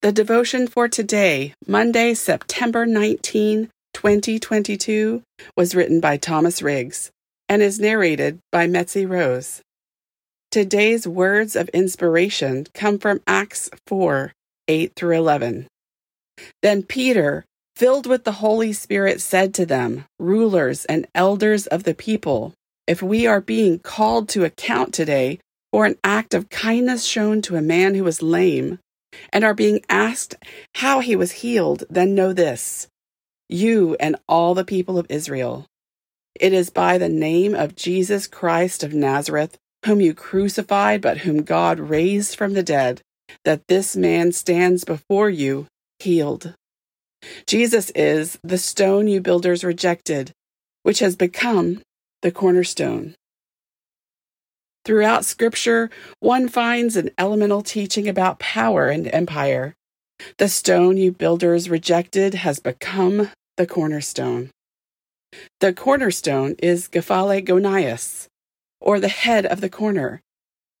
The devotion for today, Monday, September 19, 2022, was written by Thomas Riggs and is narrated by Metzi Rose. Today's words of inspiration come from Acts 4 8 through 11. Then Peter, filled with the Holy Spirit, said to them, Rulers and elders of the people, if we are being called to account today for an act of kindness shown to a man who was lame, and are being asked how he was healed, then know this you and all the people of Israel. It is by the name of Jesus Christ of Nazareth, whom you crucified, but whom God raised from the dead, that this man stands before you healed. Jesus is the stone you builders rejected, which has become the cornerstone. Throughout Scripture, one finds an elemental teaching about power and empire. The stone you builders rejected has become the cornerstone. The cornerstone is Kephale Gonias, or the head of the corner.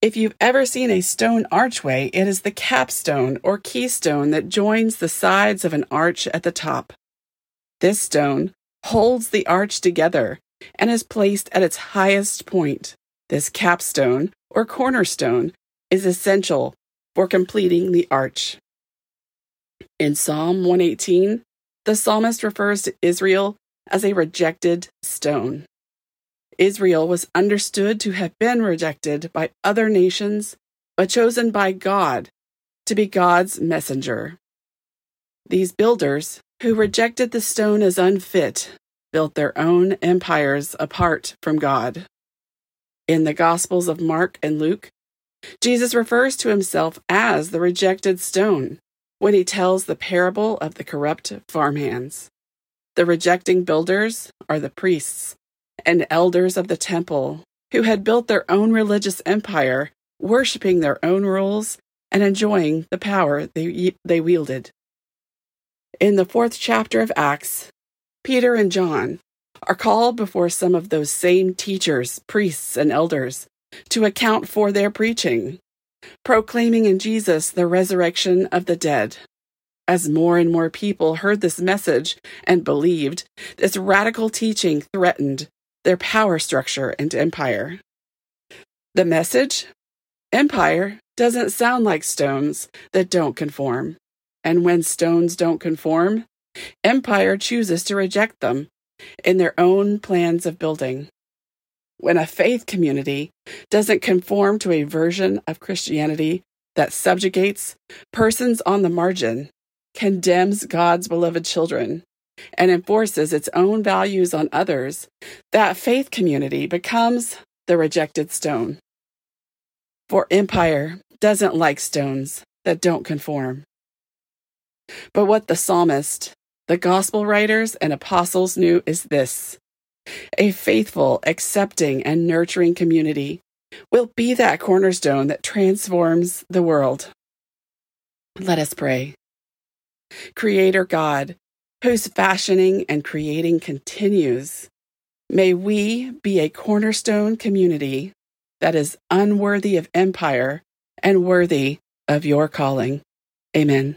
If you've ever seen a stone archway, it is the capstone or keystone that joins the sides of an arch at the top. This stone holds the arch together and is placed at its highest point. This capstone, or cornerstone, is essential for completing the arch. In Psalm 118, the psalmist refers to Israel as a rejected stone. Israel was understood to have been rejected by other nations, but chosen by God to be God's messenger. These builders, who rejected the stone as unfit, built their own empires apart from God. In the Gospels of Mark and Luke, Jesus refers to himself as the rejected stone when he tells the parable of the corrupt farmhands. The rejecting builders are the priests and elders of the temple who had built their own religious empire, worshiping their own rules and enjoying the power they, they wielded. In the fourth chapter of Acts, Peter and John are called before some of those same teachers, priests, and elders to account for their preaching, proclaiming in Jesus the resurrection of the dead. As more and more people heard this message and believed, this radical teaching threatened their power structure and empire. The message? Empire doesn't sound like stones that don't conform. And when stones don't conform, empire chooses to reject them in their own plans of building. When a faith community doesn't conform to a version of Christianity that subjugates persons on the margin, condemns God's beloved children, and enforces its own values on others, that faith community becomes the rejected stone. For empire doesn't like stones that don't conform. But what the psalmist the gospel writers and apostles knew is this a faithful, accepting, and nurturing community will be that cornerstone that transforms the world. Let us pray. Creator God, whose fashioning and creating continues, may we be a cornerstone community that is unworthy of empire and worthy of your calling. Amen.